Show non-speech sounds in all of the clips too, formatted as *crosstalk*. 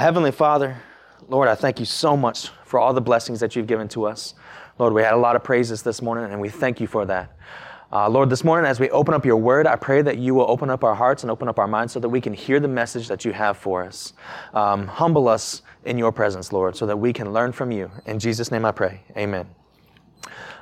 Heavenly Father, Lord, I thank you so much for all the blessings that you've given to us. Lord, we had a lot of praises this morning, and we thank you for that. Uh, Lord, this morning, as we open up your word, I pray that you will open up our hearts and open up our minds so that we can hear the message that you have for us. Um, humble us in your presence, Lord, so that we can learn from you. In Jesus' name I pray. Amen.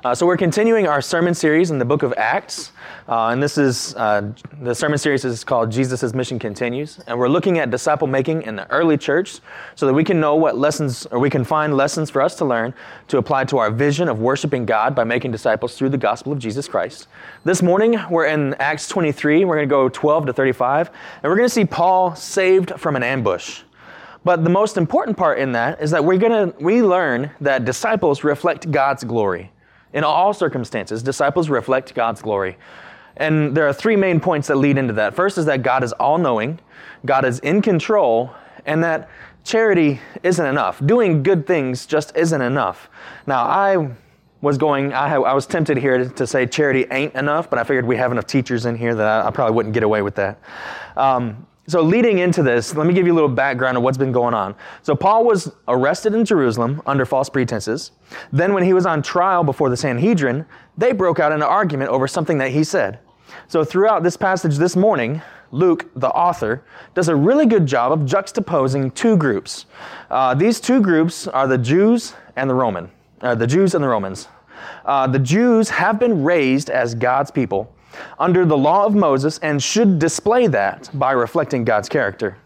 Uh, so we're continuing our sermon series in the book of Acts, uh, and this is uh, the sermon series is called Jesus' Mission Continues, and we're looking at disciple making in the early church, so that we can know what lessons or we can find lessons for us to learn to apply to our vision of worshiping God by making disciples through the gospel of Jesus Christ. This morning we're in Acts 23. We're going to go 12 to 35, and we're going to see Paul saved from an ambush. But the most important part in that is that we're going to we learn that disciples reflect God's glory. In all circumstances, disciples reflect God's glory. And there are three main points that lead into that. First is that God is all knowing, God is in control, and that charity isn't enough. Doing good things just isn't enough. Now, I was going, I, I was tempted here to, say charity ain't enough, but I figured we have enough teachers in here that I, I probably wouldn't get away with that. Um, so, leading into this, let me give you a little background of what's been going on. So, Paul was arrested in Jerusalem under false pretenses. Then, when he was on trial before the Sanhedrin, they broke out in an argument over something that he said. So, throughout this passage this morning, Luke, the author, does a really good job of juxtaposing two groups. Uh, these two groups are the Jews and the Roman, uh, the Jews and the Romans. Uh, the Jews have been raised as God's people under the law of Moses and should display that by reflecting God's character.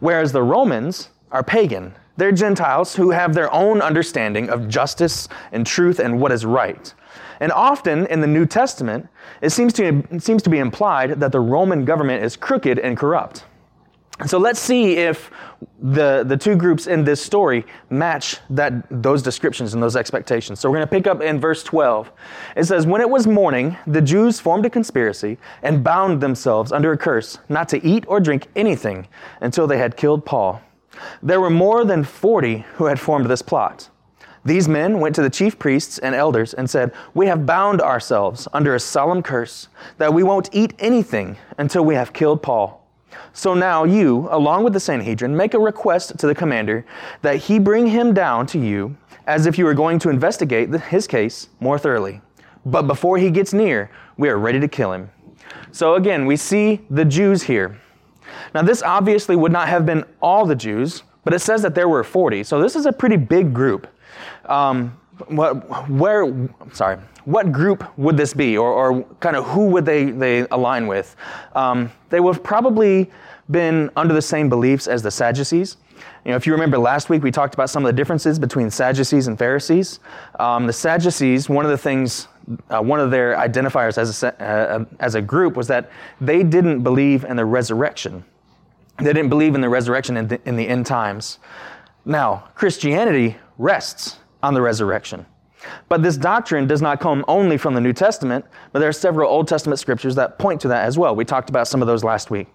Whereas the Romans are pagan. They're Gentiles who have their own understanding of justice and truth and what is right. And often in the New Testament, it seems to, it seems to be implied that the Roman government is crooked and corrupt. So let's see if the, the two groups in this story match that, those descriptions and those expectations. So we're going to pick up in verse 12. It says, When it was morning, the Jews formed a conspiracy and bound themselves under a curse not to eat or drink anything until they had killed Paul. There were more than 40 who had formed this plot. These men went to the chief priests and elders and said, We have bound ourselves under a solemn curse that we won't eat anything until we have killed Paul. So now you, along with the Sanhedrin, make a request to the commander that he bring him down to you as if you were going to investigate his case more thoroughly. But before he gets near, we are ready to kill him. So again, we see the Jews here. Now, this obviously would not have been all the Jews, but it says that there were 40. So this is a pretty big group. Um, what, where, sorry, what group would this be, or, or kind of who would they, they align with? Um, they would have probably been under the same beliefs as the Sadducees. You know, if you remember last week, we talked about some of the differences between Sadducees and Pharisees. Um, the Sadducees, one of the things, uh, one of their identifiers as a, uh, as a group was that they didn't believe in the resurrection. They didn't believe in the resurrection in the, in the end times. Now, Christianity rests on the resurrection. But this doctrine does not come only from the New Testament, but there are several Old Testament scriptures that point to that as well. We talked about some of those last week.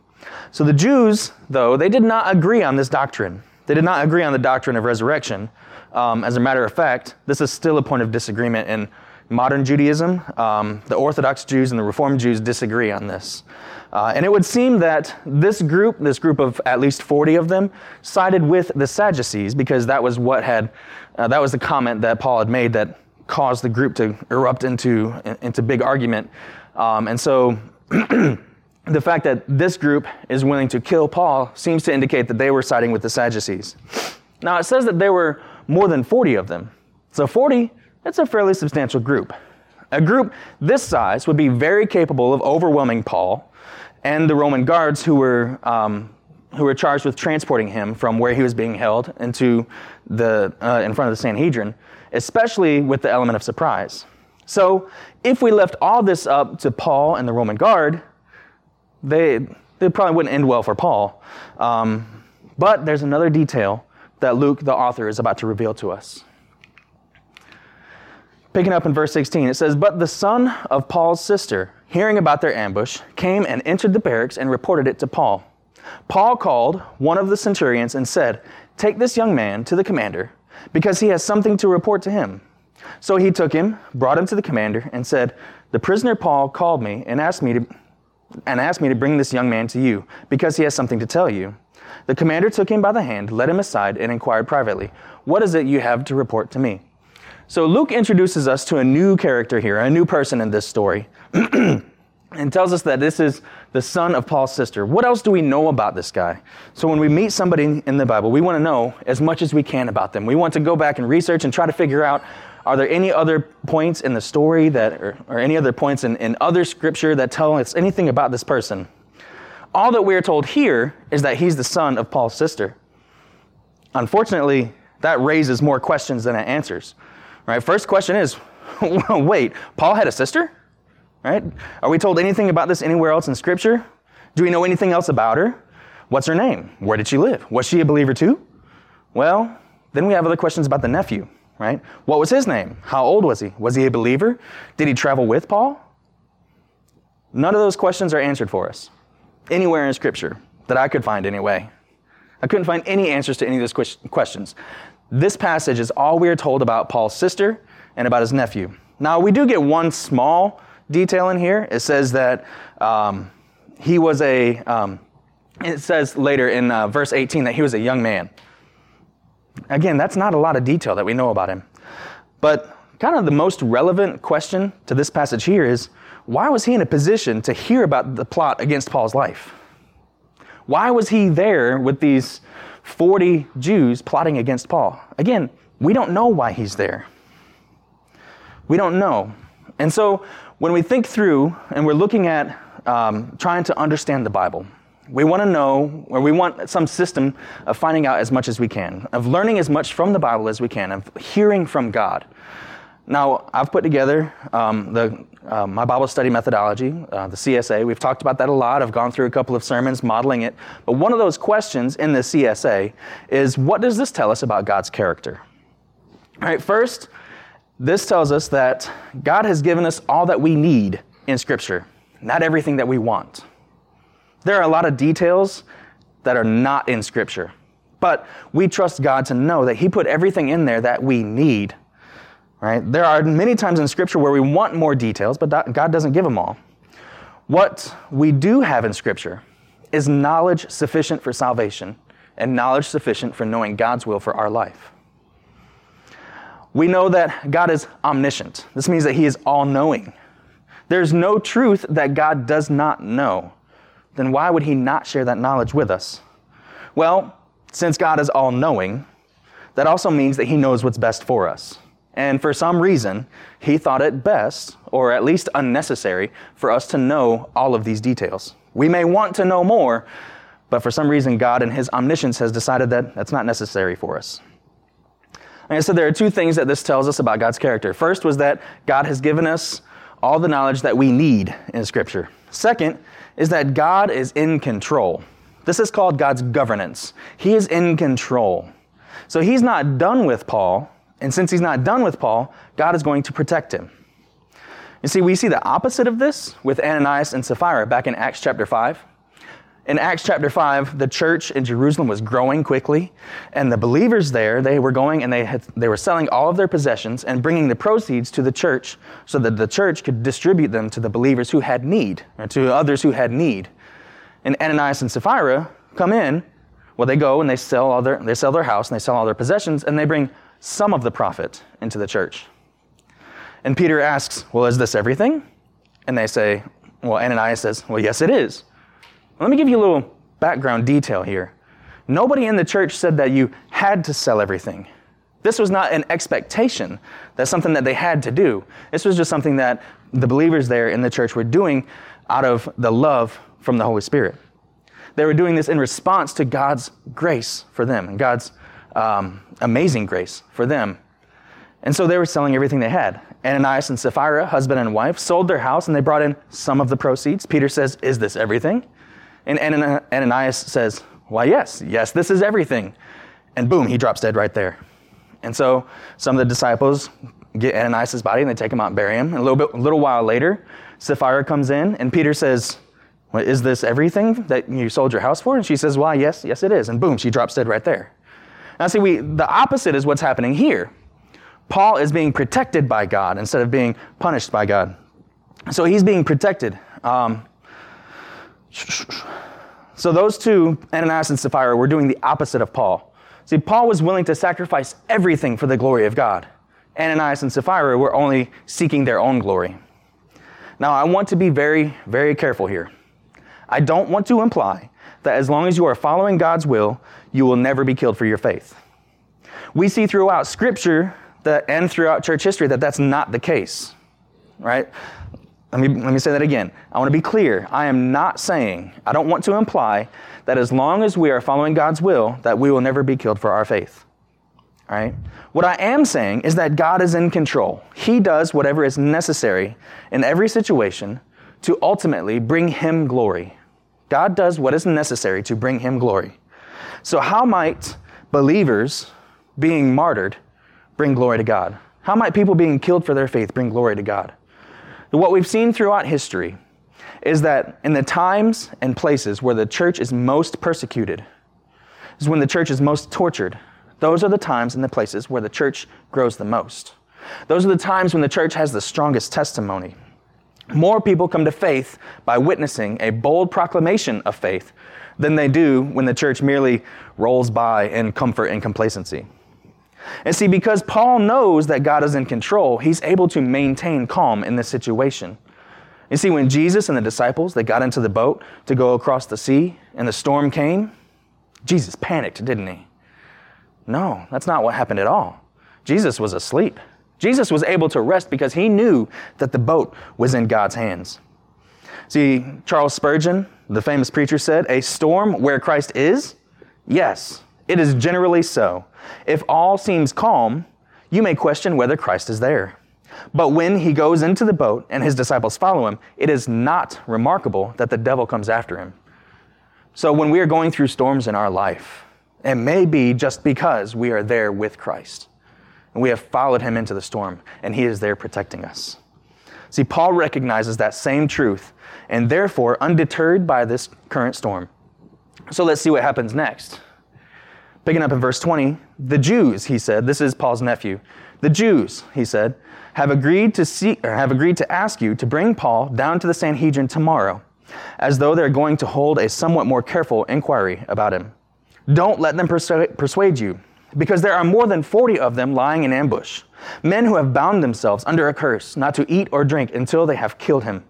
So the Jews, though, they did not agree on this doctrine. They did not agree on the doctrine of resurrection. Um, as a matter of fact, this is still a point of disagreement in modern Judaism. Um, the Orthodox Jews and the Reformed Jews disagree on this. Uh, and it would seem that this group, this group of at least 40 of them, sided with the Sadducees because that was what had, uh, that was the comment that Paul had made that caused the group to erupt into, into big argument. Um, and so *clears throat* the fact that this group is willing to kill Paul seems to indicate that they were siding with the Sadducees. Now it says that there were more than 40 of them. So 40, that's a fairly substantial group. A group this size would be very capable of overwhelming Paul and the Roman guards who were, um, who were charged with transporting him from where he was being held into the, uh, in front of the Sanhedrin, especially with the element of surprise. So, if we left all this up to Paul and the Roman guard, they, they probably wouldn't end well for Paul. Um, but there's another detail that Luke, the author, is about to reveal to us. Picking up in verse 16, it says, But the son of Paul's sister, hearing about their ambush, came and entered the barracks and reported it to Paul. Paul called one of the centurions and said, Take this young man to the commander, because he has something to report to him. So he took him, brought him to the commander, and said, The prisoner Paul called me and asked me to and asked me to bring this young man to you, because he has something to tell you. The commander took him by the hand, led him aside, and inquired privately, What is it you have to report to me? So Luke introduces us to a new character here, a new person in this story, *clears throat* and tells us that this is the son of Paul's sister. What else do we know about this guy? So when we meet somebody in the Bible, we want to know as much as we can about them. We want to go back and research and try to figure out are there any other points in the story that, or, or any other points in, in other scripture that tell us anything about this person? All that we are told here is that he's the son of Paul's sister. Unfortunately, that raises more questions than it answers. Right? First question is, *laughs* wait, Paul had a sister? Right? Are we told anything about this anywhere else in Scripture? Do we know anything else about her? What's her name? Where did she live? Was she a believer too? Well, then we have other questions about the nephew, right? What was his name? How old was he? Was he a believer? Did he travel with Paul? None of those questions are answered for us anywhere in Scripture that I could find anyway. I couldn't find any answers to any of those questions. This passage is all we are told about Paul's sister and about his nephew. Now, we do get one small detail in here. It says that um, he was a, um, it says later in uh, verse 18 that he was a young man. Again, that's not a lot of detail that we know about him. But kind of the most relevant question to this passage here is why was he in a position to hear about the plot against Paul's life? Why was he there with these 40 Jews plotting against Paul? Again, we don't know why he's there. We don't know. And so when we think through and we're looking at um, trying to understand the Bible, we want to know, or we want some system of finding out as much as we can, of learning as much from the Bible as we can, of hearing from God. Now, I've put together um, the, uh, my Bible study methodology, uh, the CSA. We've talked about that a lot. I've gone through a couple of sermons modeling it. But one of those questions in the CSA is what does this tell us about God's character? All right, first, this tells us that God has given us all that we need in Scripture, not everything that we want. There are a lot of details that are not in Scripture, but we trust God to know that He put everything in there that we need Right? There are many times in Scripture where we want more details, but God doesn't give them all. What we do have in Scripture is knowledge sufficient for salvation and knowledge sufficient for knowing God's will for our life. We know that God is omniscient. This means that He is all knowing. There's no truth that God does not know. Then why would He not share that knowledge with us? Well, since God is all knowing, that also means that He knows what's best for us. And for some reason, he thought it best, or at least unnecessary, for us to know all of these details. We may want to know more, but for some reason, God in his omniscience has decided that that's not necessary for us. I said, there are two things that this tells us about God's character. First was that God has given us all the knowledge that we need in Scripture. Second is that God is in control. This is called God's governance. He is in control. So he's not done with Paul and since he's not done with Paul, God is going to protect him. You see, we see the opposite of this with Ananias and Sapphira back in Acts chapter 5. In Acts chapter 5, the church in Jerusalem was growing quickly, and the believers there, they were going and they, had, they were selling all of their possessions and bringing the proceeds to the church so that the church could distribute them to the believers who had need, or to others who had need. And Ananias and Sapphira come in, well, they go and they sell, all their, they sell their house and they sell all their possessions, and they bring some of the profit into the church. And Peter asks, Well, is this everything? And they say, Well, Ananias says, Well, yes, it is. Let me give you a little background detail here. Nobody in the church said that you had to sell everything. This was not an expectation. That's something that they had to do. This was just something that the believers there in the church were doing out of the love from the Holy Spirit. They were doing this in response to God's grace for them and God's um, amazing grace for them. And so they were selling everything they had. Ananias and Sapphira, husband and wife, sold their house and they brought in some of the proceeds. Peter says, Is this everything? And Ananias says, Why, yes, yes, this is everything. And boom, he drops dead right there. And so some of the disciples get Ananias' body and they take him out and bury him. And a little bit, a little while later, Sapphira comes in and Peter says, well, Is this everything that you sold your house for? And she says, Why, yes, yes, it is. And boom, she drops dead right there. Now, see, we, the opposite is what's happening here. Paul is being protected by God instead of being punished by God. So he's being protected. Um, So those two, Ananias and Sapphira, were doing the opposite of Paul. See, Paul was willing to sacrifice everything for the glory of God. Ananias and Sapphira were only seeking their own glory. Now, I want to be very, very careful here. I don't want to imply that as long as you are following God's will, you will never be killed for your faith. We see throughout Scripture that, and throughout church history that that's not the case, right? Let me, let me say that again. I want to be clear. I am not saying, I don't want to imply that as long as we are following God's will, that we will never be killed for our faith. All right? What I am saying is that God is in control. He does whatever is necessary in every situation to ultimately bring Him glory. God does what is necessary to bring Him glory. So, how might believers being martyred bring glory to God? How might people being killed for their faith bring glory to God? What we've seen throughout history is that in the times and places where the church is most persecuted, is when the church is most tortured. Those are the times and the places where the church grows the most. Those are the times when the church has the strongest testimony. More people come to faith by witnessing a bold proclamation of faith than they do when the church merely rolls by in comfort and complacency. And see, because Paul knows that God is in control, he's able to maintain calm in this situation. You see, when Jesus and the disciples they got into the boat to go across the sea and the storm came, Jesus panicked, didn't he? No, that's not what happened at all. Jesus was asleep. Jesus was able to rest because he knew that the boat was in God's hands. See, Charles Spurgeon, the famous preacher, said, A storm where Christ is? Yes, it is generally so. If all seems calm, you may question whether Christ is there. But when he goes into the boat and his disciples follow him, it is not remarkable that the devil comes after him. So when we are going through storms in our life, it may be just because we are there with Christ. And we have followed him into the storm, and he is there protecting us. See, Paul recognizes that same truth, and therefore, undeterred by this current storm. So let's see what happens next. Picking up in verse 20, the Jews, he said, this is Paul's nephew. The Jews, he said, have agreed to see, or have agreed to ask you to bring Paul down to the Sanhedrin tomorrow, as though they're going to hold a somewhat more careful inquiry about him. Don't let them persu- persuade you, because there are more than 40 of them lying in ambush, men who have bound themselves under a curse not to eat or drink until they have killed him.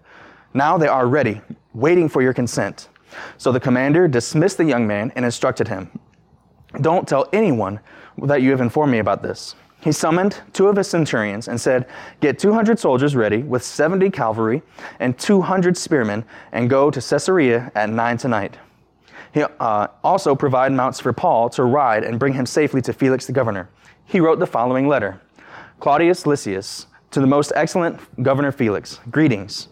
Now they are ready, waiting for your consent. So the commander dismissed the young man and instructed him don't tell anyone that you have informed me about this. He summoned two of his centurions and said, Get 200 soldiers ready with 70 cavalry and 200 spearmen and go to Caesarea at 9 tonight. He uh, also provided mounts for Paul to ride and bring him safely to Felix the governor. He wrote the following letter Claudius Lysias, to the most excellent Governor Felix, greetings.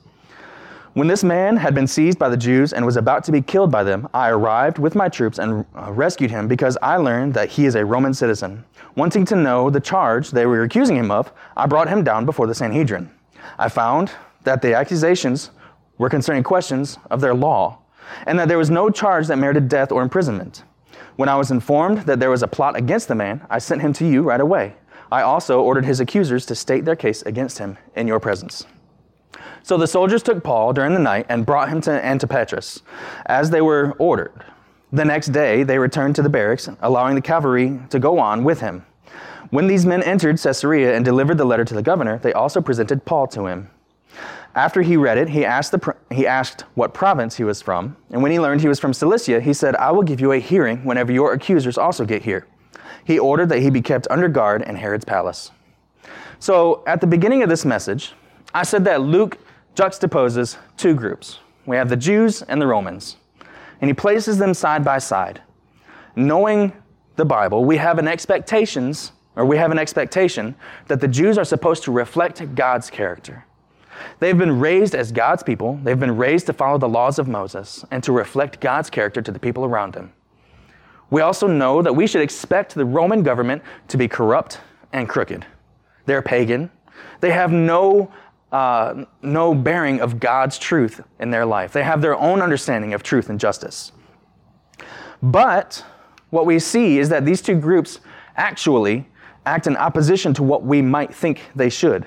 When this man had been seized by the Jews and was about to be killed by them, I arrived with my troops and uh, rescued him because I learned that he is a Roman citizen. Wanting to know the charge they were accusing him of, I brought him down before the Sanhedrin. I found that the accusations were concerning questions of their law, and that there was no charge that merited death or imprisonment. When I was informed that there was a plot against the man, I sent him to you right away. I also ordered his accusers to state their case against him in your presence. So the soldiers took Paul during the night and brought him to Antipatris, as they were ordered. The next day they returned to the barracks, allowing the cavalry to go on with him. When these men entered Caesarea and delivered the letter to the governor, they also presented Paul to him. After he read it, he asked, the, he asked what province he was from, and when he learned he was from Cilicia, he said, I will give you a hearing whenever your accusers also get here. He ordered that he be kept under guard in Herod's palace. So, at the beginning of this message, I said that Luke juxtaposes two groups. We have the Jews and the Romans, and he places them side by side. Knowing the Bible, we have an expectations or we have an expectation that the Jews are supposed to reflect God's character. They've been raised as God's people. They've been raised to follow the laws of Moses and to reflect God's character to the people around them. We also know that we should expect the Roman government to be corrupt and crooked. They're pagan. They have no uh, no bearing of God's truth in their life. They have their own understanding of truth and justice. But what we see is that these two groups actually act in opposition to what we might think they should.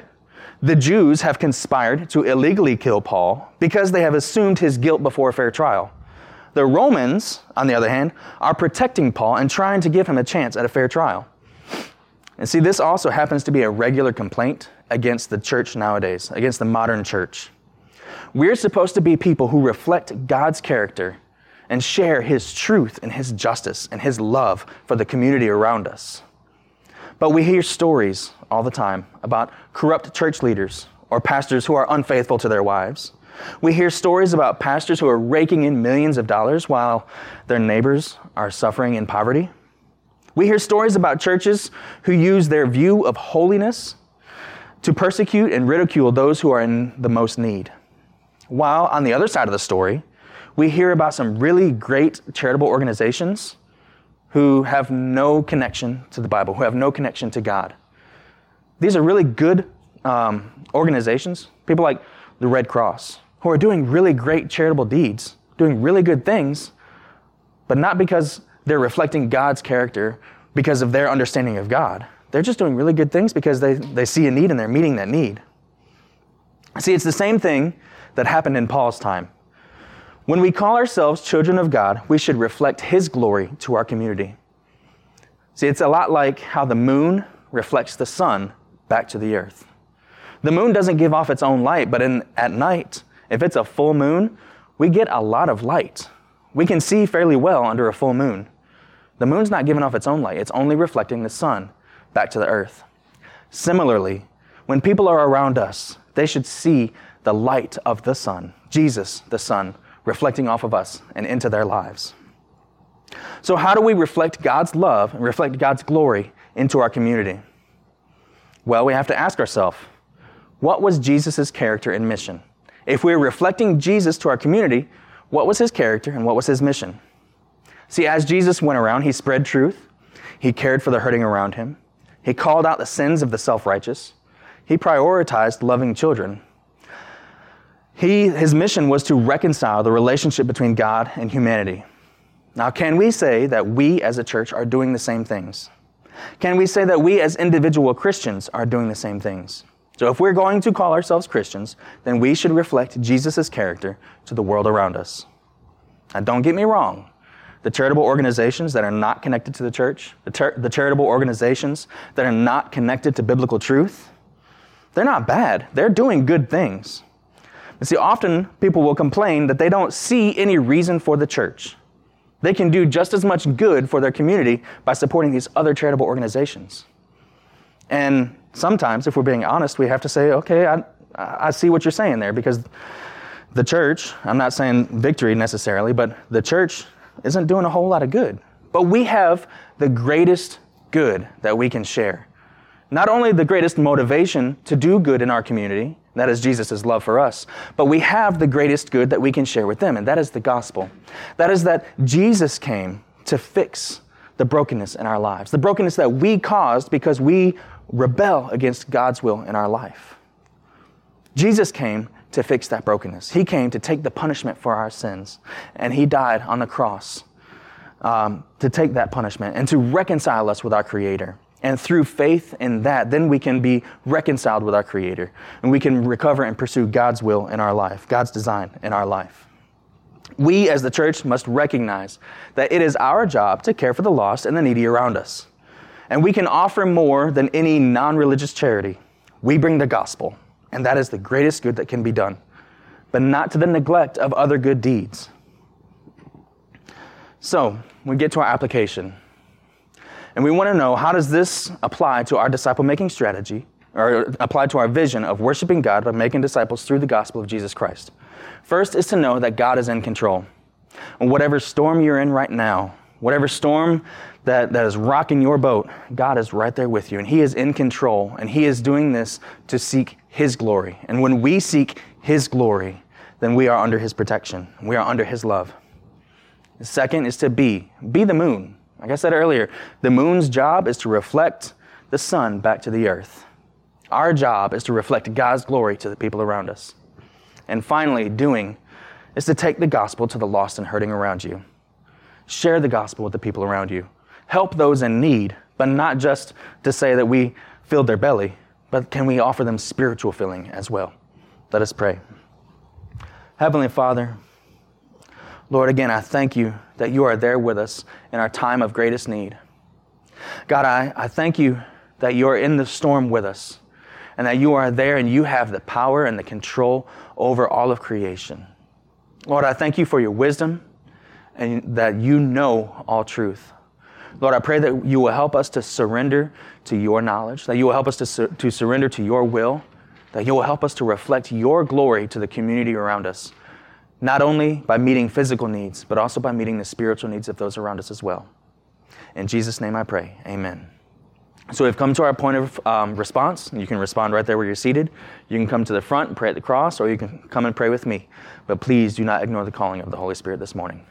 The Jews have conspired to illegally kill Paul because they have assumed his guilt before a fair trial. The Romans, on the other hand, are protecting Paul and trying to give him a chance at a fair trial. And see, this also happens to be a regular complaint against the church nowadays, against the modern church. We're supposed to be people who reflect God's character and share His truth and His justice and His love for the community around us. But we hear stories all the time about corrupt church leaders or pastors who are unfaithful to their wives. We hear stories about pastors who are raking in millions of dollars while their neighbors are suffering in poverty. We hear stories about churches who use their view of holiness to persecute and ridicule those who are in the most need. While on the other side of the story, we hear about some really great charitable organizations who have no connection to the Bible, who have no connection to God. These are really good um, organizations, people like the Red Cross, who are doing really great charitable deeds, doing really good things, but not because they're reflecting God's character because of their understanding of God. They're just doing really good things because they, they see a need and they're meeting that need. See, it's the same thing that happened in Paul's time. When we call ourselves children of God, we should reflect His glory to our community. See, it's a lot like how the moon reflects the sun back to the earth. The moon doesn't give off its own light, but in, at night, if it's a full moon, we get a lot of light. We can see fairly well under a full moon. The moon's not giving off its own light, it's only reflecting the sun back to the earth. Similarly, when people are around us, they should see the light of the sun, Jesus, the sun, reflecting off of us and into their lives. So, how do we reflect God's love and reflect God's glory into our community? Well, we have to ask ourselves what was Jesus' character and mission? If we're reflecting Jesus to our community, what was his character and what was his mission? See, as Jesus went around, he spread truth, he cared for the hurting around him, he called out the sins of the self righteous, he prioritized loving children. He, his mission was to reconcile the relationship between God and humanity. Now, can we say that we as a church are doing the same things? Can we say that we as individual Christians are doing the same things? So, if we're going to call ourselves Christians, then we should reflect Jesus' character to the world around us. Now, don't get me wrong. The charitable organizations that are not connected to the church, the, ter- the charitable organizations that are not connected to biblical truth, they're not bad. They're doing good things. But see, often people will complain that they don't see any reason for the church. They can do just as much good for their community by supporting these other charitable organizations. And sometimes, if we're being honest, we have to say, okay, I, I see what you're saying there because the church, I'm not saying victory necessarily, but the church isn't doing a whole lot of good. But we have the greatest good that we can share. Not only the greatest motivation to do good in our community, that is Jesus' love for us, but we have the greatest good that we can share with them, and that is the gospel. That is that Jesus came to fix the brokenness in our lives, the brokenness that we caused because we rebel against God's will in our life. Jesus came to fix that brokenness. He came to take the punishment for our sins, and He died on the cross um, to take that punishment and to reconcile us with our Creator. And through faith in that, then we can be reconciled with our Creator, and we can recover and pursue God's will in our life, God's design in our life. We as the church must recognize that it is our job to care for the lost and the needy around us. And we can offer more than any non religious charity. We bring the gospel, and that is the greatest good that can be done, but not to the neglect of other good deeds. So, we get to our application. And we want to know how does this apply to our disciple making strategy or apply to our vision of worshiping God by making disciples through the gospel of Jesus Christ. First is to know that God is in control. And whatever storm you're in right now, whatever storm that, that is rocking your boat, God is right there with you, and He is in control, and He is doing this to seek His glory. And when we seek His glory, then we are under His protection, we are under His love. The second is to be, be the moon. Like I said earlier, the moon's job is to reflect the sun back to the earth. Our job is to reflect God's glory to the people around us. And finally, doing is to take the gospel to the lost and hurting around you. Share the gospel with the people around you help those in need, but not just to say that we filled their belly, but can we offer them spiritual filling as well? Let us pray. Heavenly Father, Lord, again, I thank you that you are there with us in our time of greatest need. God, I, I thank you that you are in the storm with us and that you are there and you have the power and the control over all of creation. Lord, I thank you for your wisdom and that you know all truth. Lord, I pray that you will help us to surrender to your knowledge, that you will help us to, sur- to surrender to your will, that you will help us to reflect your glory to the community around us, not only by meeting physical needs, but also by meeting the spiritual needs of those around us as well. In Jesus' name I pray, amen. So we've come to our point of um, response. You can respond right there where you're seated. You can come to the front and pray at the cross, or you can come and pray with me. But please do not ignore the calling of the Holy Spirit this morning.